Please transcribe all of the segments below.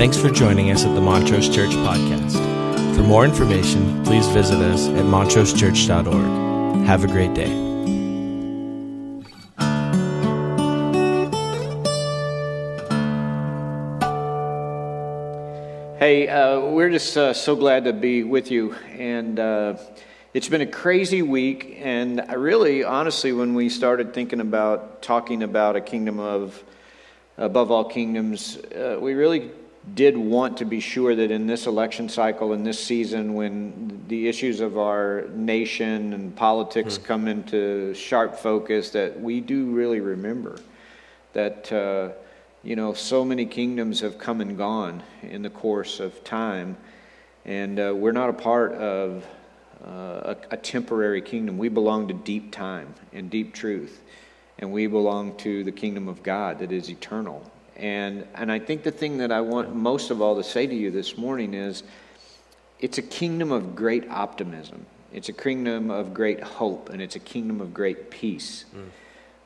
Thanks for joining us at the Montrose Church Podcast. For more information, please visit us at montrosechurch.org. Have a great day. Hey, uh, we're just uh, so glad to be with you. And uh, it's been a crazy week. And I really, honestly, when we started thinking about talking about a kingdom of above all kingdoms, uh, we really did want to be sure that in this election cycle, in this season, when the issues of our nation and politics mm. come into sharp focus, that we do really remember that, uh, you know, so many kingdoms have come and gone in the course of time, and uh, we're not a part of uh, a, a temporary kingdom. We belong to deep time and deep truth, and we belong to the kingdom of God that is eternal and, and I think the thing that I want most of all to say to you this morning is it's a kingdom of great optimism. It's a kingdom of great hope, and it's a kingdom of great peace. Mm.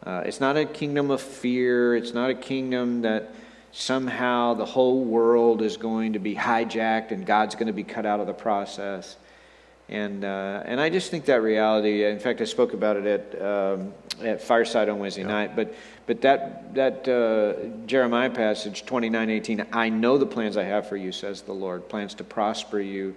Uh, it's not a kingdom of fear. It's not a kingdom that somehow the whole world is going to be hijacked and God's going to be cut out of the process. And, uh, and I just think that reality, in fact, I spoke about it at, um, at Fireside on Wednesday yeah. night, but, but that, that uh, Jeremiah passage, 29 18, I know the plans I have for you, says the Lord, plans to prosper you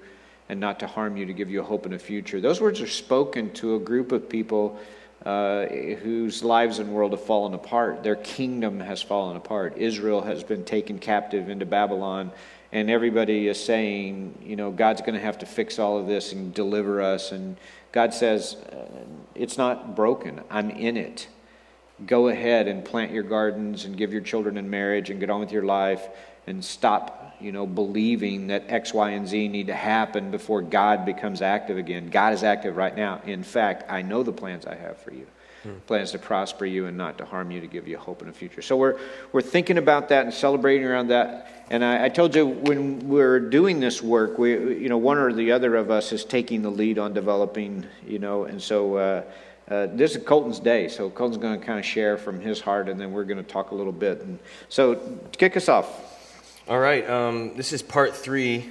and not to harm you, to give you a hope in a future. Those words are spoken to a group of people uh, whose lives and world have fallen apart. Their kingdom has fallen apart. Israel has been taken captive into Babylon and everybody is saying, you know, God's going to have to fix all of this and deliver us. And God says, uh, it's not broken. I'm in it. Go ahead and plant your gardens and give your children in marriage and get on with your life and stop, you know, believing that X, Y, and Z need to happen before God becomes active again. God is active right now. In fact, I know the plans I have for you plans to prosper you and not to harm you, to give you hope in the future. So we're, we're thinking about that and celebrating around that. And I, I told you when we're doing this work, we, you know, one or the other of us is taking the lead on developing, you know, and so uh, uh, this is Colton's day. So Colton's going to kind of share from his heart, and then we're going to talk a little bit. And so to kick us off. All right, um, this is part three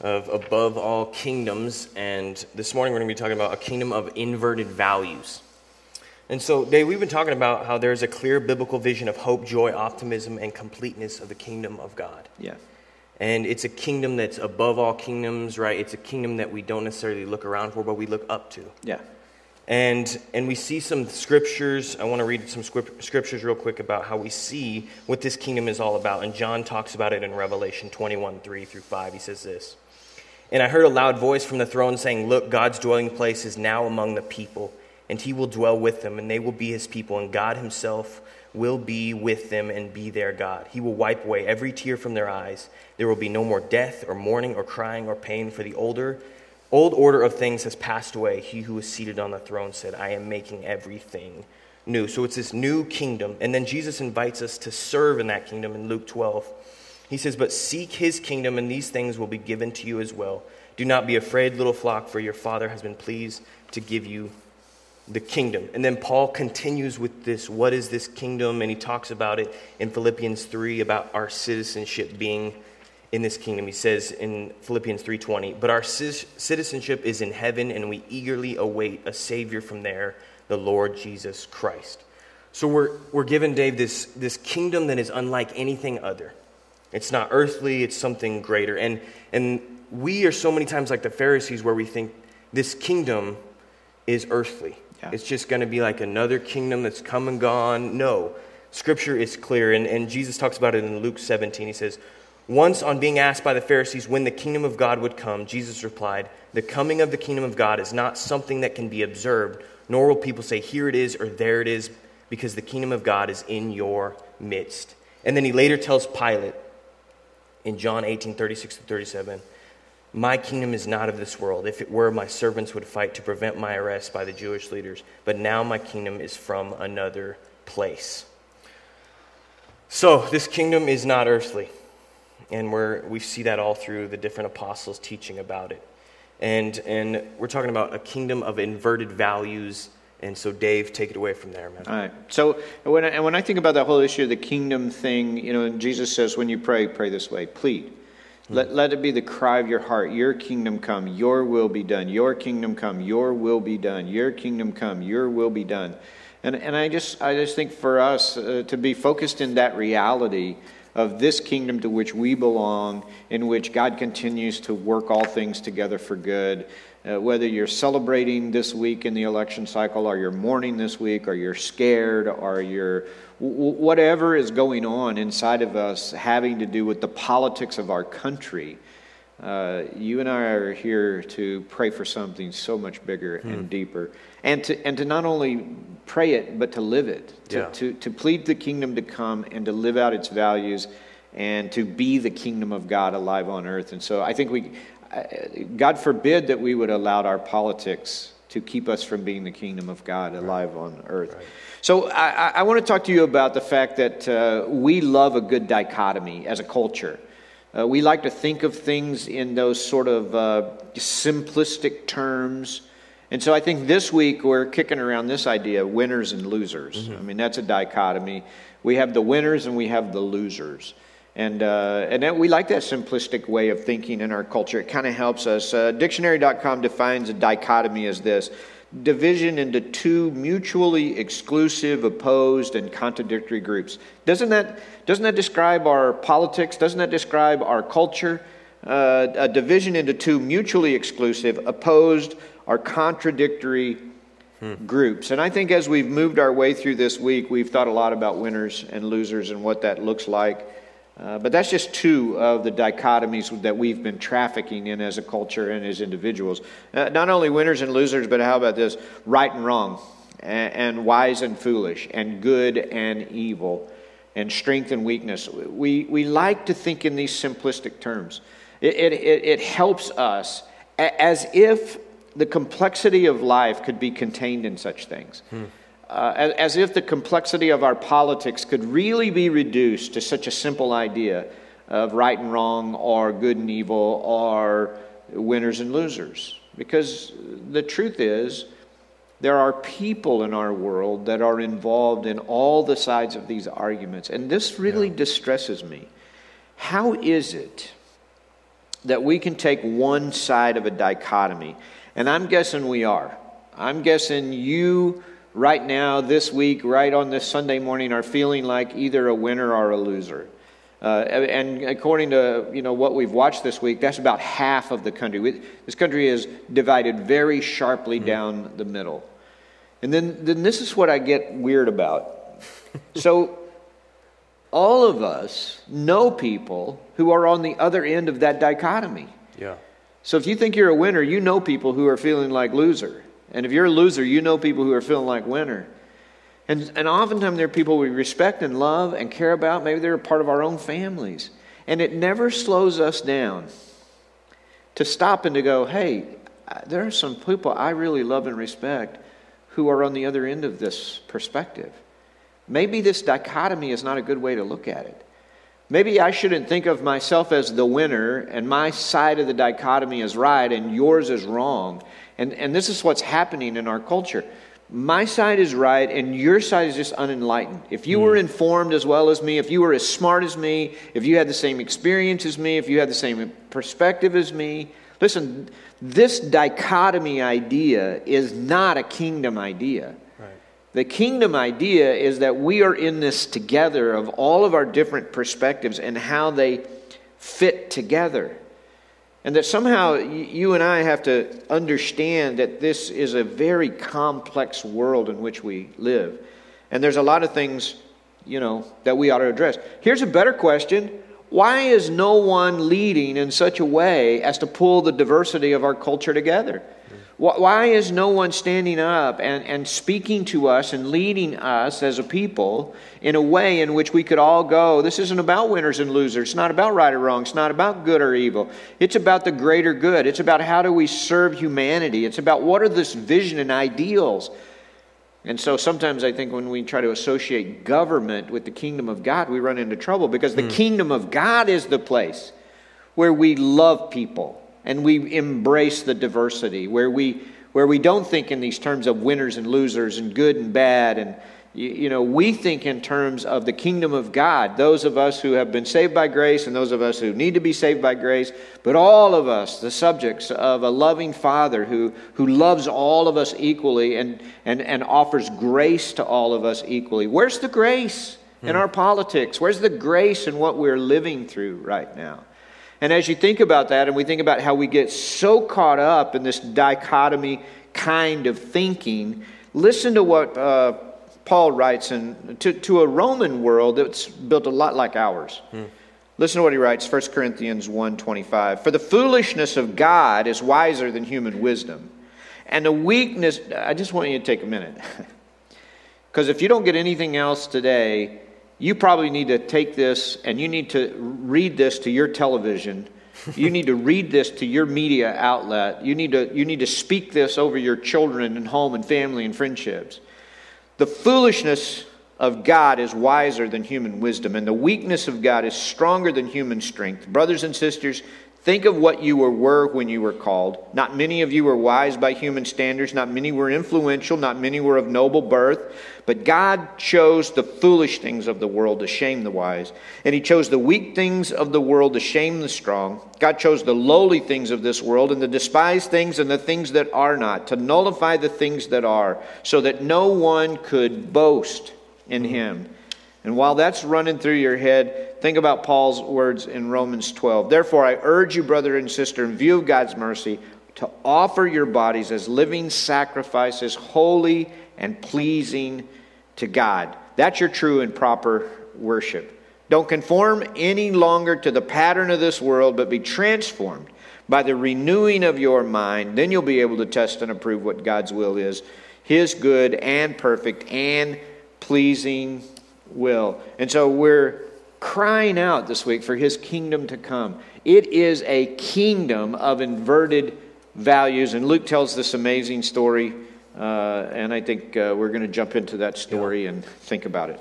of Above All Kingdoms, and this morning we're going to be talking about a kingdom of inverted values. And so, Dave, we've been talking about how there's a clear biblical vision of hope, joy, optimism, and completeness of the kingdom of God. Yeah. And it's a kingdom that's above all kingdoms, right? It's a kingdom that we don't necessarily look around for, but we look up to. Yeah. And, and we see some scriptures. I want to read some scriptures real quick about how we see what this kingdom is all about. And John talks about it in Revelation 21 3 through 5. He says this And I heard a loud voice from the throne saying, Look, God's dwelling place is now among the people and he will dwell with them, and they will be his people, and God himself will be with them and be their God. He will wipe away every tear from their eyes. There will be no more death or mourning or crying or pain, for the older old order of things has passed away. He who is seated on the throne said, I am making everything new. So it's this new kingdom. And then Jesus invites us to serve in that kingdom in Luke 12. He says, But seek his kingdom, and these things will be given to you as well. Do not be afraid, little flock, for your Father has been pleased to give you the kingdom. And then Paul continues with this what is this kingdom? And he talks about it in Philippians 3 about our citizenship being in this kingdom. He says in Philippians 3:20, "But our citizenship is in heaven and we eagerly await a savior from there, the Lord Jesus Christ." So we're we're given Dave this this kingdom that is unlike anything other. It's not earthly, it's something greater. And and we are so many times like the Pharisees where we think this kingdom is earthly. Yeah. It's just going to be like another kingdom that's come and gone. No. Scripture is clear, and, and Jesus talks about it in Luke 17. He says, Once on being asked by the Pharisees when the kingdom of God would come, Jesus replied, The coming of the kingdom of God is not something that can be observed, nor will people say, Here it is or there it is, because the kingdom of God is in your midst. And then he later tells Pilate in John 18 36 to 37, my kingdom is not of this world. If it were, my servants would fight to prevent my arrest by the Jewish leaders. But now my kingdom is from another place. So, this kingdom is not earthly. And we're, we see that all through the different apostles teaching about it. And, and we're talking about a kingdom of inverted values And so, Dave, take it away from there, man. All right. So when I, and when I think about that whole issue of the kingdom thing, you know, Jesus says, when you pray, pray this way: plead. Let, let it be the cry of your heart. Your kingdom come, your will be done. Your kingdom come, your will be done. Your kingdom come, your will be done. And, and I, just, I just think for us uh, to be focused in that reality of this kingdom to which we belong, in which God continues to work all things together for good. Uh, whether you're celebrating this week in the election cycle, or you're mourning this week, or you're scared, or you're whatever is going on inside of us having to do with the politics of our country, uh, you and I are here to pray for something so much bigger hmm. and deeper. And to, and to not only pray it, but to live it. To, yeah. to, to plead the kingdom to come and to live out its values and to be the kingdom of God alive on earth. And so I think we, uh, God forbid that we would allow our politics to keep us from being the kingdom of God alive on earth. Right. So I, I, want to talk to you about the fact that uh, we love a good dichotomy as a culture. Uh, we like to think of things in those sort of uh, simplistic terms. And so I think this week we're kicking around this idea of winners and losers. Mm-hmm. I mean, that's a dichotomy. We have the winners and we have the losers. And, uh, and that, we like that simplistic way of thinking in our culture. It kind of helps us. Uh, dictionary.com defines a dichotomy as this division into two mutually exclusive, opposed, and contradictory groups. Doesn't that, doesn't that describe our politics? Doesn't that describe our culture? Uh, a division into two mutually exclusive, opposed, or contradictory hmm. groups. And I think as we've moved our way through this week, we've thought a lot about winners and losers and what that looks like. Uh, but that's just two of the dichotomies that we've been trafficking in as a culture and as individuals. Uh, not only winners and losers, but how about this? Right and wrong, and, and wise and foolish, and good and evil, and strength and weakness. We, we like to think in these simplistic terms. It, it, it helps us as if the complexity of life could be contained in such things. Hmm uh, as, as if the complexity of our politics could really be reduced to such a simple idea of right and wrong or good and evil or winners and losers. Because the truth is, there are people in our world that are involved in all the sides of these arguments. And this really yeah. distresses me. How is it that we can take one side of a dichotomy? And I'm guessing we are. I'm guessing you right now, this week, right on this Sunday morning, are feeling like either a winner or a loser. Uh, and according to you know what we've watched this week, that's about half of the country. We, this country is divided very sharply mm-hmm. down the middle. And then, then this is what I get weird about. so, all of us know people who are on the other end of that dichotomy. Yeah. So if you think you're a winner, you know people who are feeling like loser. And if you're a loser, you know people who are feeling like winner. And, and oftentimes they're people we respect and love and care about. Maybe they're a part of our own families. And it never slows us down to stop and to go, hey, there are some people I really love and respect who are on the other end of this perspective. Maybe this dichotomy is not a good way to look at it. Maybe I shouldn't think of myself as the winner and my side of the dichotomy is right and yours is wrong. And, and this is what's happening in our culture. My side is right, and your side is just unenlightened. If you were hmm. informed as well as me, if you were as smart as me, if you had the same experience as me, if you had the same perspective as me, listen, this dichotomy idea is not a kingdom idea. Right. The kingdom idea is that we are in this together of all of our different perspectives and how they fit together. And that somehow you and I have to understand that this is a very complex world in which we live. And there's a lot of things, you know, that we ought to address. Here's a better question Why is no one leading in such a way as to pull the diversity of our culture together? Why is no one standing up and, and speaking to us and leading us as a people in a way in which we could all go? This isn't about winners and losers. It's not about right or wrong. It's not about good or evil. It's about the greater good. It's about how do we serve humanity. It's about what are this vision and ideals. And so sometimes I think when we try to associate government with the kingdom of God, we run into trouble because the mm. kingdom of God is the place where we love people and we embrace the diversity, where we, where we don't think in these terms of winners and losers and good and bad and you, know, we think in terms of the kingdom of God, those of us who have been saved by grace and those of us who need to be saved by grace, but all of us, the subjects of a loving Father who, who loves all of us equally and, and, and offers grace to all of us equally. Where's the grace in hmm. our politics? Where's the grace in what we're living through right now? And as you think about that, and we think about how we get so caught up in this dichotomy kind of thinking, listen to what. Uh, Paul writes in, to, to a Roman world that's built a lot like ours. Hmm. Listen to what he writes, 1 Corinthians 1.25. For the foolishness of God is wiser than human wisdom. And the weakness, I just want you to take a minute. Because if you don't get anything else today, you probably need to take this and you need to read this to your television. you need to read this to your media outlet. You need to, you need to speak this over your children and home and family and friendships. The foolishness of God is wiser than human wisdom, and the weakness of God is stronger than human strength. Brothers and sisters, think of what you were when you were called. Not many of you were wise by human standards, not many were influential, not many were of noble birth. But God chose the foolish things of the world to shame the wise, and He chose the weak things of the world to shame the strong. God chose the lowly things of this world and the despised things and the things that are not, to nullify the things that are, so that no one could boast in Him. And while that's running through your head, think about Paul's words in Romans 12. Therefore, I urge you, brother and sister, in view of God's mercy, to offer your bodies as living sacrifices, holy and pleasing to God. That's your true and proper worship. Don't conform any longer to the pattern of this world, but be transformed by the renewing of your mind. Then you'll be able to test and approve what God's will is His good and perfect and pleasing will. And so we're crying out this week for His kingdom to come. It is a kingdom of inverted values. And Luke tells this amazing story uh, and I think uh, we're going to jump into that story yeah. and think about it.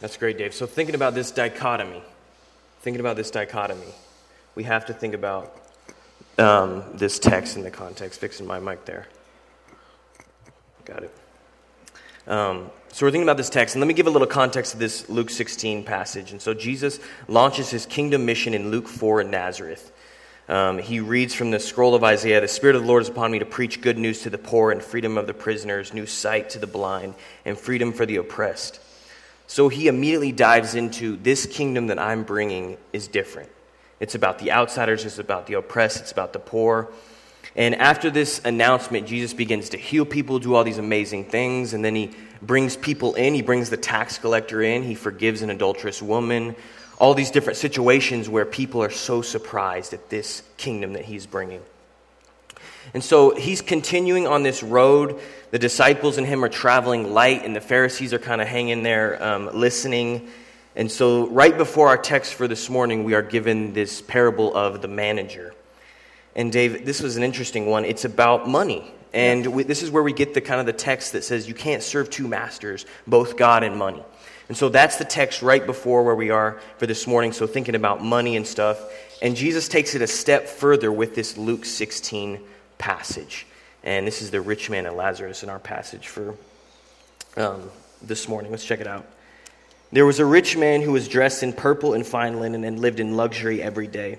That's great, Dave. So, thinking about this dichotomy, thinking about this dichotomy, we have to think about um, this text in the context. Fixing my mic there. Got it. Um, so, we're thinking about this text, and let me give a little context to this Luke 16 passage. And so, Jesus launches his kingdom mission in Luke 4 in Nazareth. Um, he reads from the scroll of Isaiah The Spirit of the Lord is upon me to preach good news to the poor and freedom of the prisoners, new sight to the blind, and freedom for the oppressed. So he immediately dives into this kingdom that I'm bringing is different. It's about the outsiders, it's about the oppressed, it's about the poor. And after this announcement, Jesus begins to heal people, do all these amazing things, and then he brings people in. He brings the tax collector in, he forgives an adulterous woman, all these different situations where people are so surprised at this kingdom that he's bringing. And so he's continuing on this road. The disciples and him are traveling light, and the Pharisees are kind of hanging there um, listening. And so, right before our text for this morning, we are given this parable of the manager. And Dave, this was an interesting one. It's about money. And we, this is where we get the kind of the text that says you can't serve two masters, both God and money. And so that's the text right before where we are for this morning. So thinking about money and stuff. And Jesus takes it a step further with this Luke 16 passage. And this is the rich man and Lazarus in our passage for um, this morning. Let's check it out. There was a rich man who was dressed in purple and fine linen and lived in luxury every day.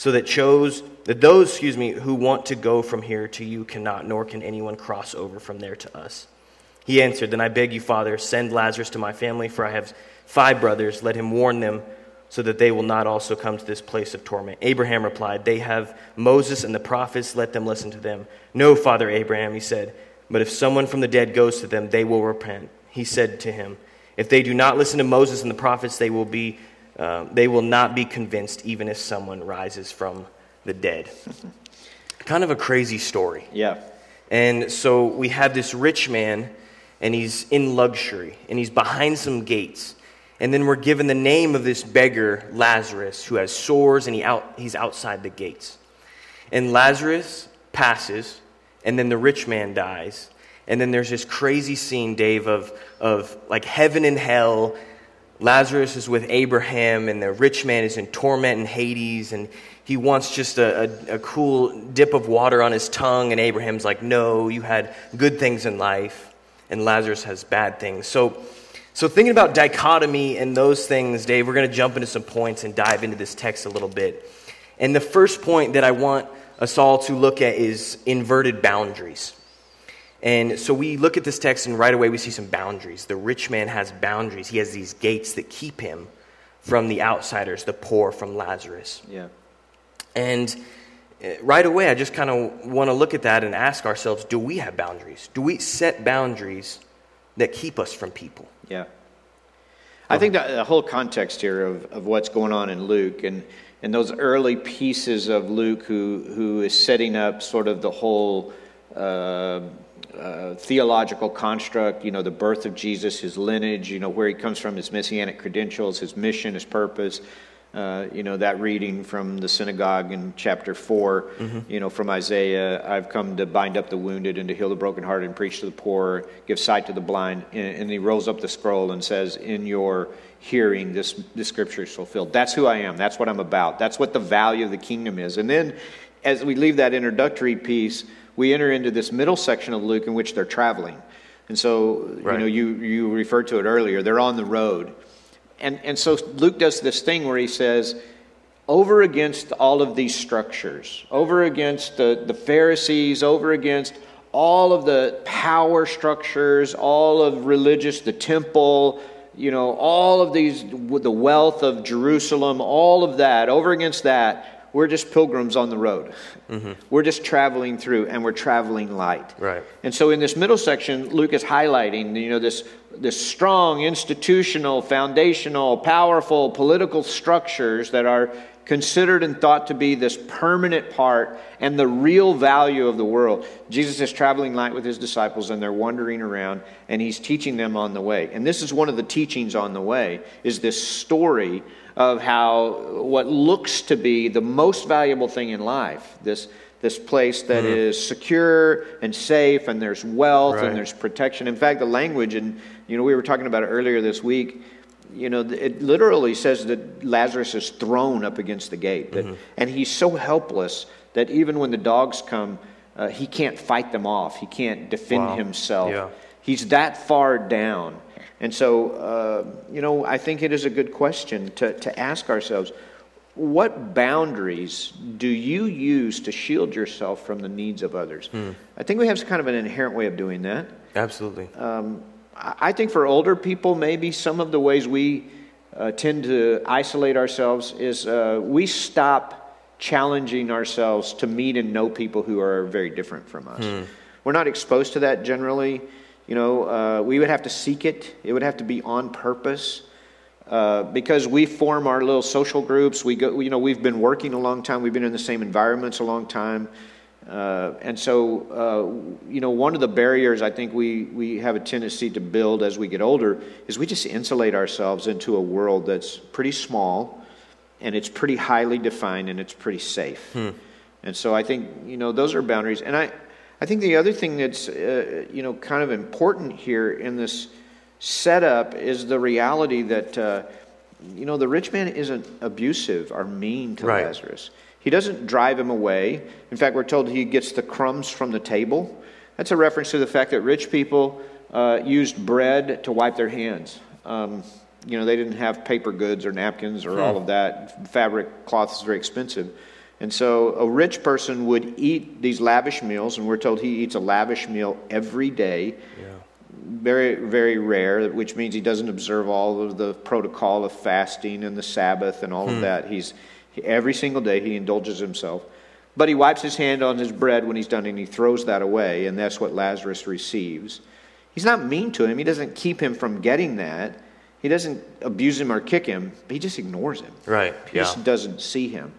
so that chose that those, excuse me, who want to go from here to you cannot, nor can anyone cross over from there to us. He answered, Then I beg you, Father, send Lazarus to my family, for I have five brothers. Let him warn them so that they will not also come to this place of torment. Abraham replied, They have Moses and the prophets, let them listen to them. No, Father Abraham, he said, but if someone from the dead goes to them, they will repent. He said to him, If they do not listen to Moses and the prophets, they will, be, uh, they will not be convinced, even if someone rises from the dead. kind of a crazy story. Yeah. And so we have this rich man, and he's in luxury, and he's behind some gates. And then we're given the name of this beggar, Lazarus, who has sores and he out, he's outside the gates. And Lazarus passes, and then the rich man dies. And then there's this crazy scene, Dave, of, of like heaven and hell. Lazarus is with Abraham, and the rich man is in torment in Hades, and he wants just a, a, a cool dip of water on his tongue. And Abraham's like, No, you had good things in life, and Lazarus has bad things. So, so, thinking about dichotomy and those things, Dave, we're going to jump into some points and dive into this text a little bit. And the first point that I want us all to look at is inverted boundaries. And so we look at this text, and right away we see some boundaries. The rich man has boundaries, he has these gates that keep him from the outsiders, the poor, from Lazarus. Yeah. And uh, right away, I just kind of want to look at that and ask ourselves do we have boundaries? Do we set boundaries that keep us from people? Yeah. I think that the whole context here of, of what's going on in Luke and, and those early pieces of Luke who, who is setting up sort of the whole uh, uh, theological construct, you know, the birth of Jesus, his lineage, you know, where he comes from, his messianic credentials, his mission, his purpose, uh, you know, that reading from the synagogue in chapter 4, mm-hmm. you know, from Isaiah, I've come to bind up the wounded and to heal the brokenhearted and preach to the poor, give sight to the blind. And, and he rolls up the scroll and says, In your hearing, this, this scripture is fulfilled. That's who I am. That's what I'm about. That's what the value of the kingdom is. And then as we leave that introductory piece, we enter into this middle section of Luke in which they're traveling. And so, right. you know, you, you referred to it earlier. They're on the road. And, and so Luke does this thing where he says, over against all of these structures, over against the, the Pharisees, over against all of the power structures, all of religious, the temple, you know, all of these, the wealth of Jerusalem, all of that, over against that, we're just pilgrims on the road. Mm-hmm. We're just traveling through, and we're traveling light. Right. And so, in this middle section, Luke is highlighting, you know, this this strong institutional, foundational, powerful political structures that are considered and thought to be this permanent part and the real value of the world. Jesus is traveling light with his disciples and they're wandering around and he's teaching them on the way. And this is one of the teachings on the way is this story of how what looks to be the most valuable thing in life, this, this place that mm. is secure and safe, and there's wealth right. and there's protection. In fact, the language, and you know, we were talking about it earlier this week. You know, it literally says that Lazarus is thrown up against the gate, that, mm-hmm. and he's so helpless that even when the dogs come, uh, he can't fight them off. He can't defend wow. himself. Yeah. He's that far down. And so, uh, you know, I think it is a good question to, to ask ourselves what boundaries do you use to shield yourself from the needs of others? Hmm. I think we have kind of an inherent way of doing that. Absolutely. Um, I think for older people, maybe some of the ways we uh, tend to isolate ourselves is uh, we stop challenging ourselves to meet and know people who are very different from us. Hmm. We're not exposed to that generally. You know, uh, we would have to seek it, it would have to be on purpose. Uh, because we form our little social groups, we go. You know, we've been working a long time. We've been in the same environments a long time, uh, and so uh, you know, one of the barriers I think we we have a tendency to build as we get older is we just insulate ourselves into a world that's pretty small, and it's pretty highly defined, and it's pretty safe. Hmm. And so I think you know those are boundaries, and I I think the other thing that's uh, you know kind of important here in this setup is the reality that uh, you know the rich man isn't abusive or mean to right. Lazarus. He doesn't drive him away. In fact, we're told he gets the crumbs from the table. That's a reference to the fact that rich people uh, used bread to wipe their hands. Um, you know, they didn't have paper goods or napkins or hmm. all of that. Fabric cloth is very expensive. And so a rich person would eat these lavish meals, and we're told he eats a lavish meal every day. Yeah. very, very rare, which means he doesn't observe all of the protocol of fasting and the Sabbath and all of hmm. that. He's every single day he indulges himself. But he wipes his hand on his bread when he's done and he throws that away, and that's what Lazarus receives. He's not mean to him. He doesn't keep him from getting that. He doesn't abuse him or kick him. He just ignores him. Right. He yeah. just doesn't see him.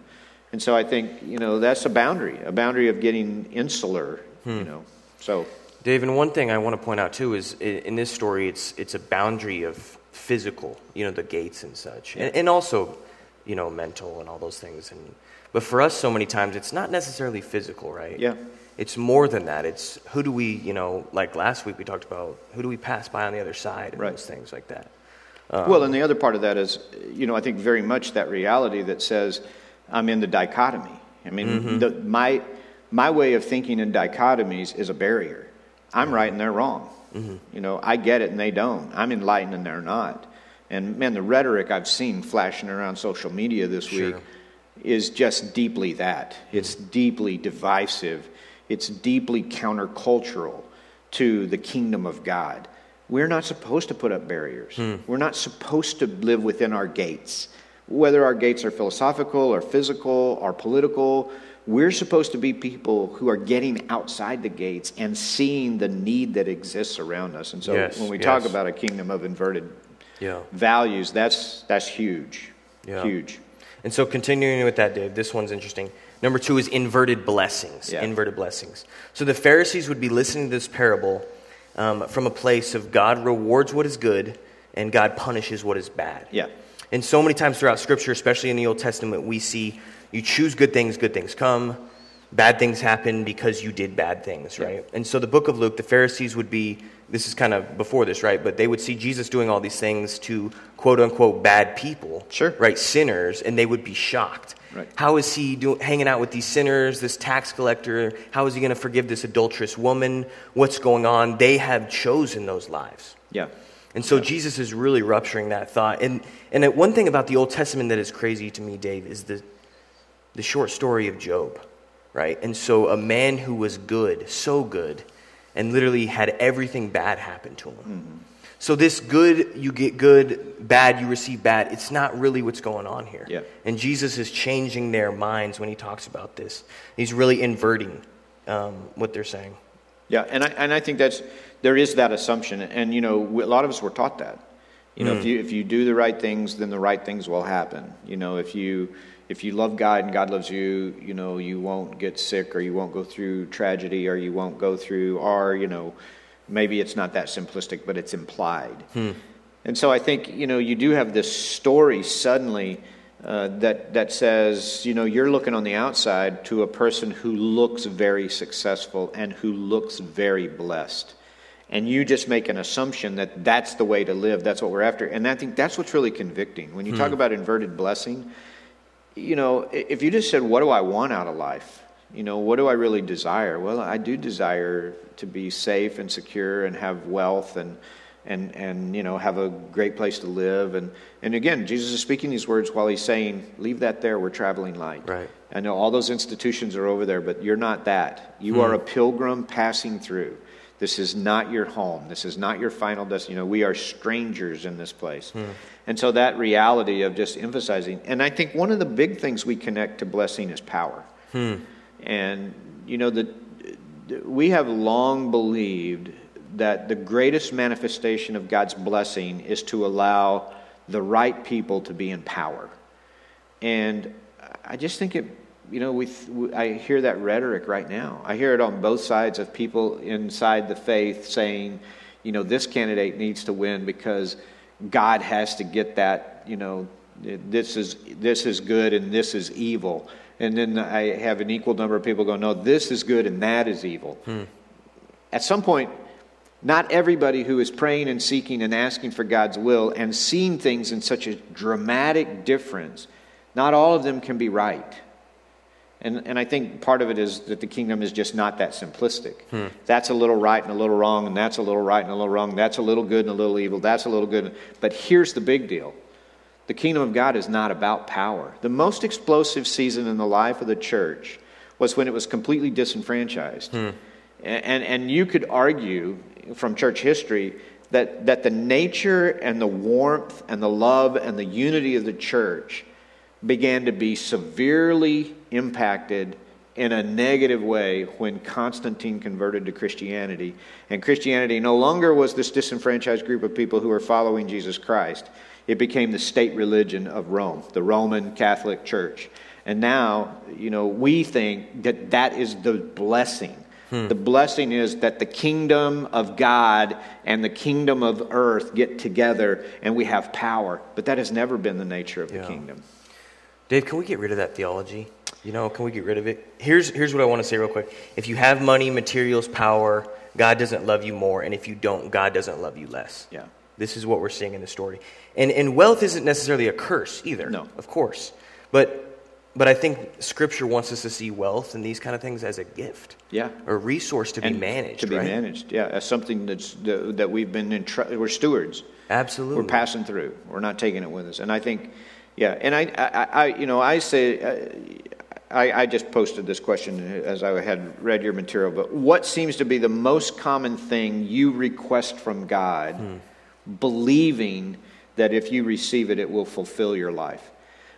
And so I think, you know, that's a boundary, a boundary of getting insular, hmm. you know. So Dave, and one thing I want to point out too is in this story, it's it's a boundary of physical, you know, the gates and such, and, and also, you know, mental and all those things. And but for us, so many times, it's not necessarily physical, right? Yeah. It's more than that. It's who do we, you know, like last week we talked about who do we pass by on the other side and right. those things like that. Um, well, and the other part of that is, you know, I think very much that reality that says I'm in the dichotomy. I mean, mm-hmm. the, my my way of thinking in dichotomies is a barrier. I'm right and they're wrong. Mm-hmm. You know, I get it and they don't. I'm enlightened and they're not. And man, the rhetoric I've seen flashing around social media this sure. week is just deeply that. It's deeply divisive. It's deeply countercultural to the kingdom of God. We're not supposed to put up barriers. Mm. We're not supposed to live within our gates. Whether our gates are philosophical or physical or political, we're supposed to be people who are getting outside the gates and seeing the need that exists around us. And so yes, when we yes. talk about a kingdom of inverted yeah. values, that's, that's huge. Yeah. Huge. And so continuing with that, Dave, this one's interesting. Number two is inverted blessings. Yeah. Inverted blessings. So the Pharisees would be listening to this parable um, from a place of God rewards what is good and God punishes what is bad. Yeah. And so many times throughout Scripture, especially in the Old Testament, we see you choose good things, good things come. Bad things happen because you did bad things, right? Yeah. And so the book of Luke, the Pharisees would be, this is kind of before this, right? But they would see Jesus doing all these things to quote unquote bad people, sure. right? Sinners, and they would be shocked. Right. How is he hanging out with these sinners, this tax collector? How is he going to forgive this adulterous woman? What's going on? They have chosen those lives. Yeah. And so yeah. Jesus is really rupturing that thought. And, and one thing about the Old Testament that is crazy to me, Dave, is the, the short story of Job, right? And so a man who was good, so good, and literally had everything bad happen to him. Mm-hmm. So this good, you get good, bad, you receive bad. It's not really what's going on here. Yeah. And Jesus is changing their minds when he talks about this. He's really inverting um, what they're saying. Yeah, and I, and I think that's there is that assumption, and you know a lot of us were taught that. You know, mm. if you if you do the right things, then the right things will happen. You know, if you if you love God and God loves you, you know, you won't get sick or you won't go through tragedy or you won't go through, or, you know, maybe it's not that simplistic, but it's implied. Hmm. And so I think, you know, you do have this story suddenly uh, that, that says, you know, you're looking on the outside to a person who looks very successful and who looks very blessed. And you just make an assumption that that's the way to live, that's what we're after. And I think that's what's really convicting. When you hmm. talk about inverted blessing, you know, if you just said, What do I want out of life? You know, what do I really desire? Well, I do desire to be safe and secure and have wealth and, and, and you know, have a great place to live. And, and again, Jesus is speaking these words while he's saying, Leave that there, we're traveling light. Right. I know all those institutions are over there, but you're not that. You hmm. are a pilgrim passing through. This is not your home. This is not your final destination. You know, we are strangers in this place. Hmm. And so that reality of just emphasizing, and I think one of the big things we connect to blessing is power. Hmm. And, you know, the, we have long believed that the greatest manifestation of God's blessing is to allow the right people to be in power. And I just think it you know, we, I hear that rhetoric right now. I hear it on both sides of people inside the faith saying, you know, this candidate needs to win because God has to get that, you know, this is, this is good and this is evil. And then I have an equal number of people go, no, this is good and that is evil. Hmm. At some point, not everybody who is praying and seeking and asking for God's will and seeing things in such a dramatic difference, not all of them can be right. And, and I think part of it is that the kingdom is just not that simplistic. Hmm. That's a little right and a little wrong, and that's a little right and a little wrong. That's a little good and a little evil. That's a little good. But here's the big deal the kingdom of God is not about power. The most explosive season in the life of the church was when it was completely disenfranchised. Hmm. And, and you could argue from church history that, that the nature and the warmth and the love and the unity of the church began to be severely impacted in a negative way when Constantine converted to Christianity. And Christianity no longer was this disenfranchised group of people who were following Jesus Christ. It became the state religion of Rome, the Roman Catholic Church. And now, you know, we think that that is the blessing. Hmm. The blessing is that the kingdom of God and the kingdom of earth get together and we have power. But that has never been the nature of yeah. the kingdom. Dave, can we get rid of that theology? You know, can we get rid of it? Here's, here's what I want to say real quick. If you have money, materials, power, God doesn't love you more. And if you don't, God doesn't love you less. Yeah. This is what we're seeing in the story. And, and wealth isn't necessarily a curse either. No. Of course. But, but I think Scripture wants us to see wealth and these kind of things as a gift. Yeah. A resource to and be managed. To be right? managed, yeah. As something that's, that we've been, in, we're stewards. Absolutely. We're passing through. We're not taking it with us. And I think, yeah, and I, I, I you know, I say, uh, I, I, just posted this question as I had read your material, but what seems to be the most common thing you request from God? Hmm believing that if you receive it, it will fulfill your life.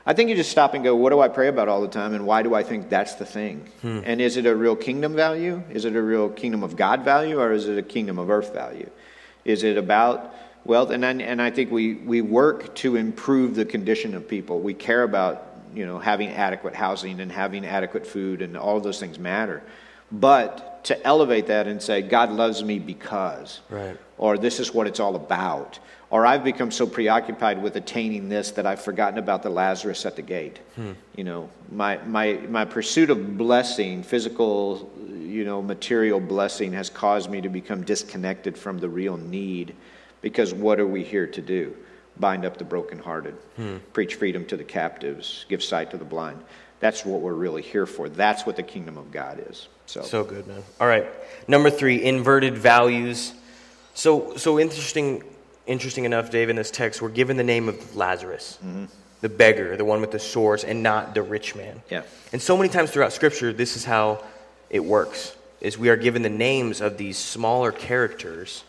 I think you just stop and go, what do I pray about all the time, and why do I think that's the thing? Hmm. And is it a real kingdom value? Is it a real kingdom of God value, or is it a kingdom of earth value? Is it about wealth? And I, and I think we, we work to improve the condition of people. We care about you know having adequate housing and having adequate food, and all those things matter. But to elevate that and say, God loves me because, right. or this is what it's all about, or I've become so preoccupied with attaining this that I've forgotten about the Lazarus at the gate. Hmm. You know, my, my, my pursuit of blessing, physical, you know, material blessing, has caused me to become disconnected from the real need. Because what are we here to do? Bind up the brokenhearted, hmm. preach freedom to the captives, give sight to the blind. That's what we're really here for. That's what the kingdom of God is. So, so good, man. All right. Number three, inverted values. So, so interesting, interesting enough, Dave, in this text, we're given the name of Lazarus, mm-hmm. the beggar, the one with the sores, and not the rich man. Yeah. And so many times throughout Scripture, this is how it works: is we are given the names of these smaller characters,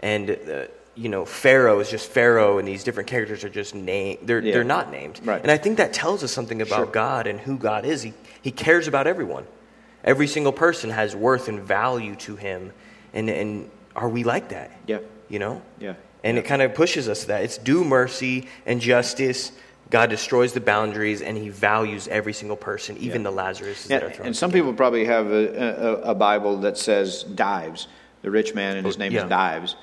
and uh, you know, Pharaoh is just Pharaoh, and these different characters are just named. They're yeah. they're not named. Right. And I think that tells us something about sure. God and who God is. He he cares about everyone. Every single person has worth and value to him, and and are we like that? Yeah. You know. Yeah. And it kind of pushes us to that. It's due mercy and justice. God destroys the boundaries, and He values every single person, even yeah. the Lazarus. Yeah, and some people probably have a, a, a, Bible that says Dives, the rich man, and his oh, name yeah. is Dives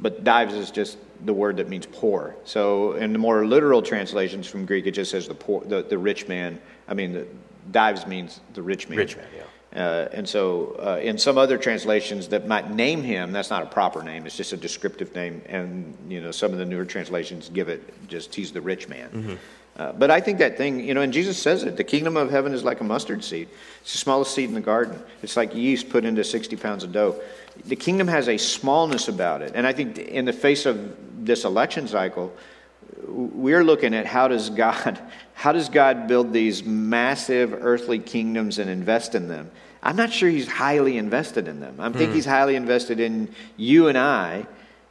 but dives is just the word that means poor. So in the more literal translations from Greek, it just says the poor, the, the rich man. I mean, the, dives means the rich man. Rich man, yeah. Uh, and so, uh, in some other translations that might name him, that's not a proper name. It's just a descriptive name. And you know, some of the newer translations give it just he's the rich man. Mm-hmm. Uh, but I think that thing, you know, and Jesus says it: the kingdom of heaven is like a mustard seed. It's the smallest seed in the garden. It's like yeast put into sixty pounds of dough the kingdom has a smallness about it. And I think in the face of this election cycle, we're looking at how does God how does God build these massive earthly kingdoms and invest in them? I'm not sure he's highly invested in them. I think hmm. he's highly invested in you and I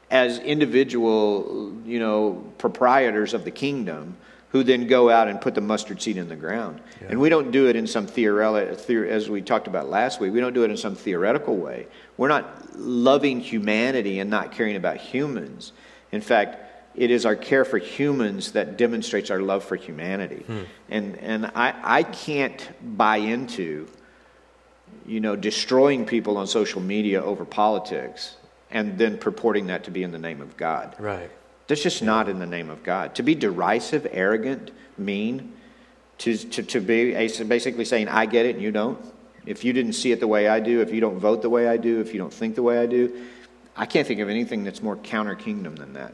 as individual, you know, proprietors of the kingdom who then go out and put the mustard seed in the ground. Yeah. And we don't do it in some theoretical, as we talked about last week, we don't do it in some theoretical way. We're not loving humanity and not caring about humans. In fact, it is our care for humans that demonstrates our love for humanity. Hmm. And, and I, I can't buy into, you know, destroying people on social media over politics and then purporting that to be in the name of God. Right. That's just not in the name of God. To be derisive, arrogant, mean, to, to, to be basically saying, I get it and you don't. If you didn't see it the way I do, if you don't vote the way I do, if you don't think the way I do, I can't think of anything that's more counter kingdom than that.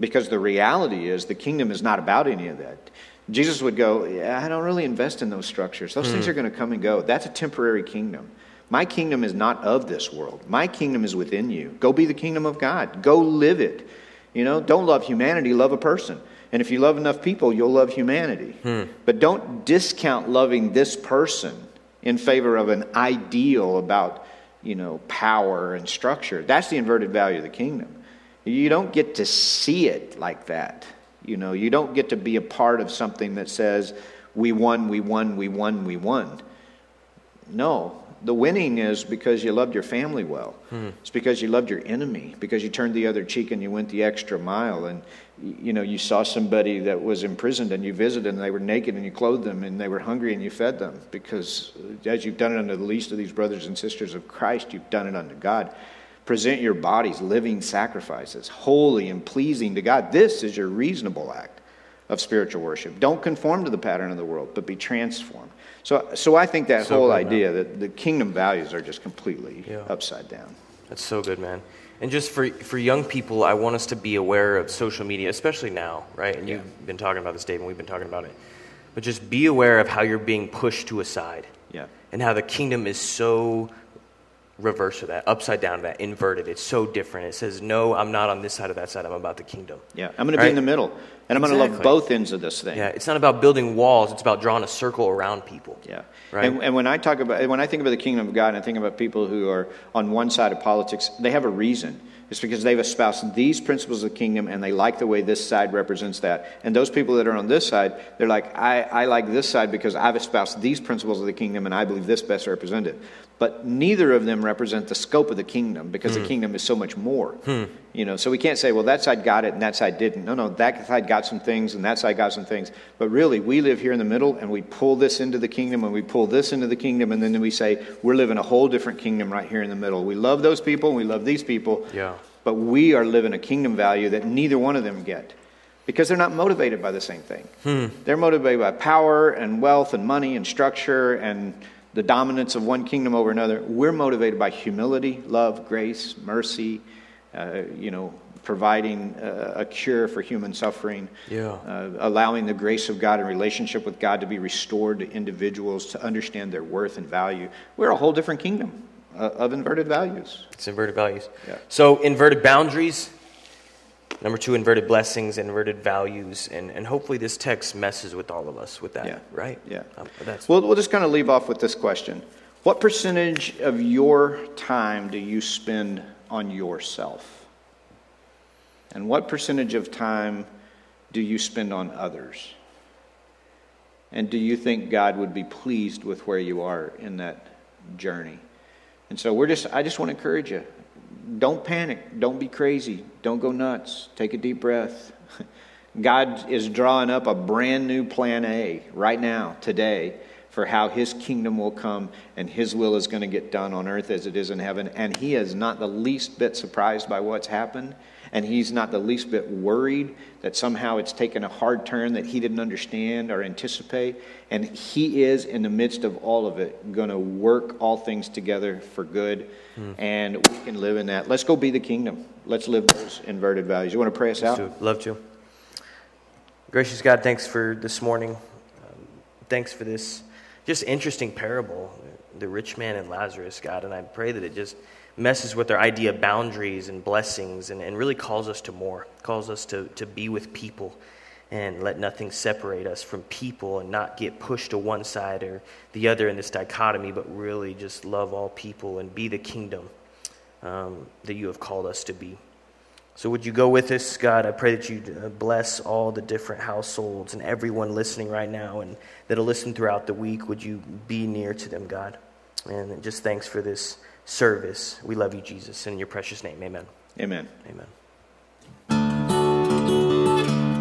Because the reality is, the kingdom is not about any of that. Jesus would go, yeah, I don't really invest in those structures. Those mm. things hmm. are going to come and go. That's a temporary kingdom. My kingdom is not of this world. My kingdom is within you. Go be the kingdom of God. Go live it. You know, don't love humanity, love a person. And if you love enough people, you'll love humanity. Hmm. But don't discount loving this person in favor of an ideal about, you know, power and structure. That's the inverted value of the kingdom. You don't get to see it like that. You know, you don't get to be a part of something that says, we won, we won, we won, we won. No, the winning is because you loved your family well. Hmm. It's because you loved your enemy, because you turned the other cheek and you went the extra mile. And, you know, you saw somebody that was imprisoned and you visited and they were naked and you clothed them and they were hungry and you fed them. Because as you've done it unto the least of these brothers and sisters of Christ, you've done it unto God. Present your bodies living sacrifices, holy and pleasing to God. This is your reasonable act of spiritual worship. Don't conform to the pattern of the world, but be transformed. So, so I think that so whole good, idea man. that the kingdom values are just completely yeah. upside down. That's so good, man. And just for, for young people, I want us to be aware of social media, especially now, right? And yeah. you've been talking about this, Dave, and we've been talking about it. But just be aware of how you're being pushed to a side. Yeah. And how the kingdom is so reverse of that, upside down of that, inverted. It's so different. It says, no, I'm not on this side of that side. I'm about the kingdom. Yeah, I'm going to be in the middle. And I'm exactly. going to love both ends of this thing. Yeah, it's not about building walls. It's about drawing a circle around people. Yeah. Right. And, and when I talk about, when I think about the kingdom of God and I think about people who are on one side of politics, they have a reason. It's because they've espoused these principles of the kingdom and they like the way this side represents that. And those people that are on this side, they're like, I, I like this side because I've espoused these principles of the kingdom and I believe this best represented. But neither of them represent the scope of the kingdom because hmm. the kingdom is so much more. Hmm. You know, so we can't say, well, that side got it and that side didn't. No, no, that side got some things and that side got some things. But really, we live here in the middle and we pull this into the kingdom and we pull this into the kingdom and then we say, we're living a whole different kingdom right here in the middle. We love those people and we love these people. Yeah but we are living a kingdom value that neither one of them get because they're not motivated by the same thing. Hmm. They're motivated by power and wealth and money and structure and the dominance of one kingdom over another. We're motivated by humility, love, grace, mercy, uh, you know, providing uh, a cure for human suffering, yeah. uh, allowing the grace of God and relationship with God to be restored to individuals to understand their worth and value. We're a whole different kingdom. Uh, of inverted values. It's inverted values. Yeah. So, inverted boundaries. Number two, inverted blessings, inverted values. And, and hopefully, this text messes with all of us with that, yeah. right? Yeah. Um, that's... We'll, we'll just kind of leave off with this question What percentage of your time do you spend on yourself? And what percentage of time do you spend on others? And do you think God would be pleased with where you are in that journey? And so we're just, I just want to encourage you. Don't panic. Don't be crazy. Don't go nuts. Take a deep breath. God is drawing up a brand new plan A right now, today, for how his kingdom will come and his will is going to get done on earth as it is in heaven. And he is not the least bit surprised by what's happened and he's not the least bit worried that somehow it's taken a hard turn that he didn't understand or anticipate. And he is, in the midst of all of it, going to work all things together for good. Mm. And we can live in that. Let's go be the kingdom. Let's live those inverted values. You want to pray us Let's out? Love to. Gracious God, thanks for this morning. Um, thanks for this just interesting parable, the rich man and Lazarus, God. And I pray that it just messes with our idea of boundaries and blessings and, and really calls us to more, calls us to, to be with people and let nothing separate us from people and not get pushed to one side or the other in this dichotomy, but really just love all people and be the kingdom um, that you have called us to be. So, would you go with us, God? I pray that you uh, bless all the different households and everyone listening right now and that'll listen throughout the week. Would you be near to them, God? And just thanks for this service. We love you, Jesus. In your precious name, amen. Amen. Amen.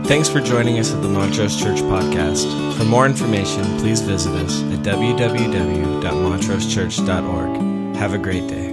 Thanks for joining us at the Montrose Church Podcast. For more information, please visit us at www.montrosechurch.org. Have a great day.